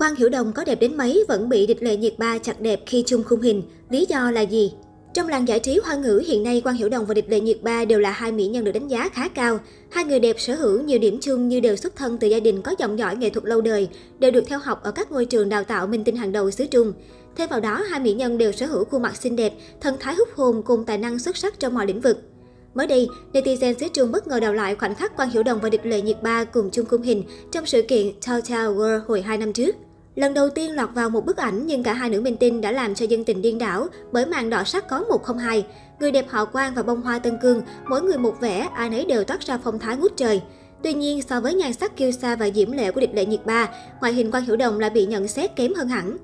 Quang Hiểu Đồng có đẹp đến mấy vẫn bị địch lệ nhiệt ba chặt đẹp khi chung khung hình. Lý do là gì? Trong làng giải trí hoa ngữ hiện nay Quang Hiểu Đồng và Địch Lệ Nhiệt Ba đều là hai mỹ nhân được đánh giá khá cao. Hai người đẹp sở hữu nhiều điểm chung như đều xuất thân từ gia đình có dòng dõi nghệ thuật lâu đời, đều được theo học ở các ngôi trường đào tạo minh tinh hàng đầu xứ Trung. Thêm vào đó, hai mỹ nhân đều sở hữu khuôn mặt xinh đẹp, thân thái hút hồn cùng tài năng xuất sắc trong mọi lĩnh vực. Mới đây, netizen xứ Trung bất ngờ đào lại khoảnh khắc Quang Hiểu Đồng và Địch Lệ Nhiệt Ba cùng chung khung hình trong sự kiện Total World hồi 2 năm trước. Lần đầu tiên lọt vào một bức ảnh nhưng cả hai nữ minh tinh đã làm cho dân tình điên đảo bởi màn đỏ sắc có 102. Người đẹp họ Quang và bông hoa Tân Cương, mỗi người một vẻ, ai nấy đều toát ra phong thái ngút trời. Tuy nhiên, so với nhan sắc kiêu sa và diễm lệ của địch lệ nhiệt ba, ngoại hình Quang Hiểu Đồng lại bị nhận xét kém hơn hẳn.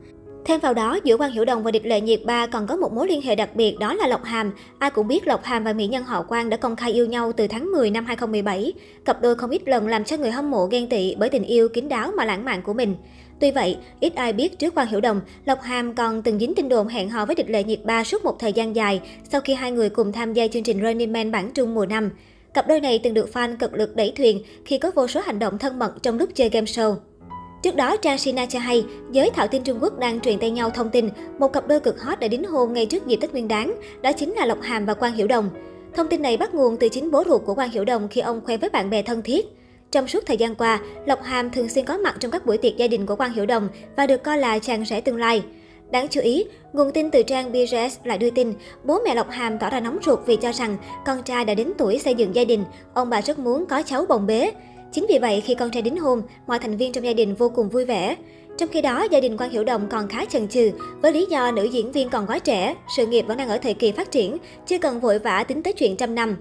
Thêm vào đó, giữa Quang Hiểu Đồng và địch lệ nhiệt ba còn có một mối liên hệ đặc biệt đó là Lộc Hàm. Ai cũng biết Lộc Hàm và mỹ nhân họ Quang đã công khai yêu nhau từ tháng 10 năm 2017. Cặp đôi không ít lần làm cho người hâm mộ ghen tị bởi tình yêu kín đáo mà lãng mạn của mình. Tuy vậy, ít ai biết trước Quan Hiểu Đồng, Lộc Hàm còn từng dính tin đồn hẹn hò với địch lệ nhiệt ba suốt một thời gian dài sau khi hai người cùng tham gia chương trình Running Man bản trung mùa năm. Cặp đôi này từng được fan cực lực đẩy thuyền khi có vô số hành động thân mật trong lúc chơi game show. Trước đó, Trang Sina cho hay, giới thạo tin Trung Quốc đang truyền tay nhau thông tin một cặp đôi cực hot đã đính hôn ngay trước dịp Tết Nguyên đán, đó chính là Lộc Hàm và Quang Hiểu Đồng. Thông tin này bắt nguồn từ chính bố ruột của Quang Hiểu Đồng khi ông khoe với bạn bè thân thiết. Trong suốt thời gian qua, Lộc Hàm thường xuyên có mặt trong các buổi tiệc gia đình của Quang Hiểu Đồng và được coi là chàng rể tương lai. Đáng chú ý, nguồn tin từ trang BGS lại đưa tin, bố mẹ Lộc Hàm tỏ ra nóng ruột vì cho rằng con trai đã đến tuổi xây dựng gia đình, ông bà rất muốn có cháu bồng bế. Chính vì vậy, khi con trai đính hôn, mọi thành viên trong gia đình vô cùng vui vẻ. Trong khi đó, gia đình Quang Hiểu Đồng còn khá chần chừ với lý do nữ diễn viên còn quá trẻ, sự nghiệp vẫn đang ở thời kỳ phát triển, chưa cần vội vã tính tới chuyện trăm năm.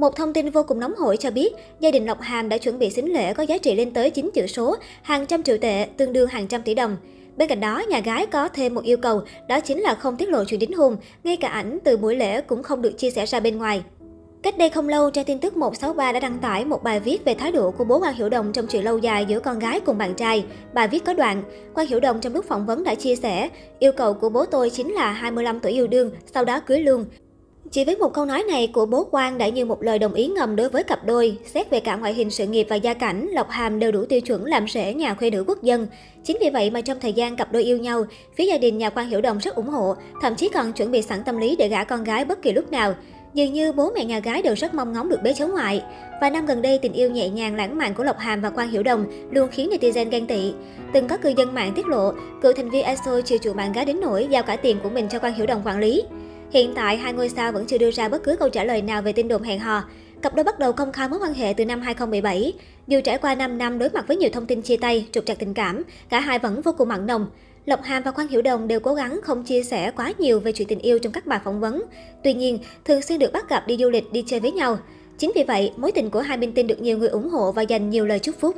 Một thông tin vô cùng nóng hổi cho biết, gia đình Lộc Hàm đã chuẩn bị xính lễ có giá trị lên tới 9 chữ số, hàng trăm triệu tệ, tương đương hàng trăm tỷ đồng. Bên cạnh đó, nhà gái có thêm một yêu cầu, đó chính là không tiết lộ chuyện đính hôn, ngay cả ảnh từ buổi lễ cũng không được chia sẻ ra bên ngoài. Cách đây không lâu, trang tin tức 163 đã đăng tải một bài viết về thái độ của bố Quang Hiểu Đồng trong chuyện lâu dài giữa con gái cùng bạn trai. Bài viết có đoạn, Quang Hiểu Đồng trong lúc phỏng vấn đã chia sẻ, yêu cầu của bố tôi chính là 25 tuổi yêu đương, sau đó cưới luôn. Chỉ với một câu nói này của bố Quang đã như một lời đồng ý ngầm đối với cặp đôi. Xét về cả ngoại hình sự nghiệp và gia cảnh, Lộc Hàm đều đủ tiêu chuẩn làm rể nhà khuê nữ quốc dân. Chính vì vậy mà trong thời gian cặp đôi yêu nhau, phía gia đình nhà Quang Hiểu Đồng rất ủng hộ, thậm chí còn chuẩn bị sẵn tâm lý để gả con gái bất kỳ lúc nào. Dường như bố mẹ nhà gái đều rất mong ngóng được bế cháu ngoại. Và năm gần đây, tình yêu nhẹ nhàng lãng mạn của Lộc Hàm và Quang Hiểu Đồng luôn khiến netizen ghen tị. Từng có cư dân mạng tiết lộ, cựu thành viên EXO chiều chuộng bạn gái đến nỗi giao cả tiền của mình cho Quang Hiểu Đồng quản lý. Hiện tại, hai ngôi sao vẫn chưa đưa ra bất cứ câu trả lời nào về tin đồn hẹn hò. Cặp đôi bắt đầu công khai mối quan hệ từ năm 2017. Dù trải qua 5 năm đối mặt với nhiều thông tin chia tay, trục trặc tình cảm, cả hai vẫn vô cùng mặn nồng. Lộc Hàm và Quang Hiểu Đồng đều cố gắng không chia sẻ quá nhiều về chuyện tình yêu trong các bài phỏng vấn. Tuy nhiên, thường xuyên được bắt gặp đi du lịch, đi chơi với nhau. Chính vì vậy, mối tình của hai minh tinh được nhiều người ủng hộ và dành nhiều lời chúc phúc.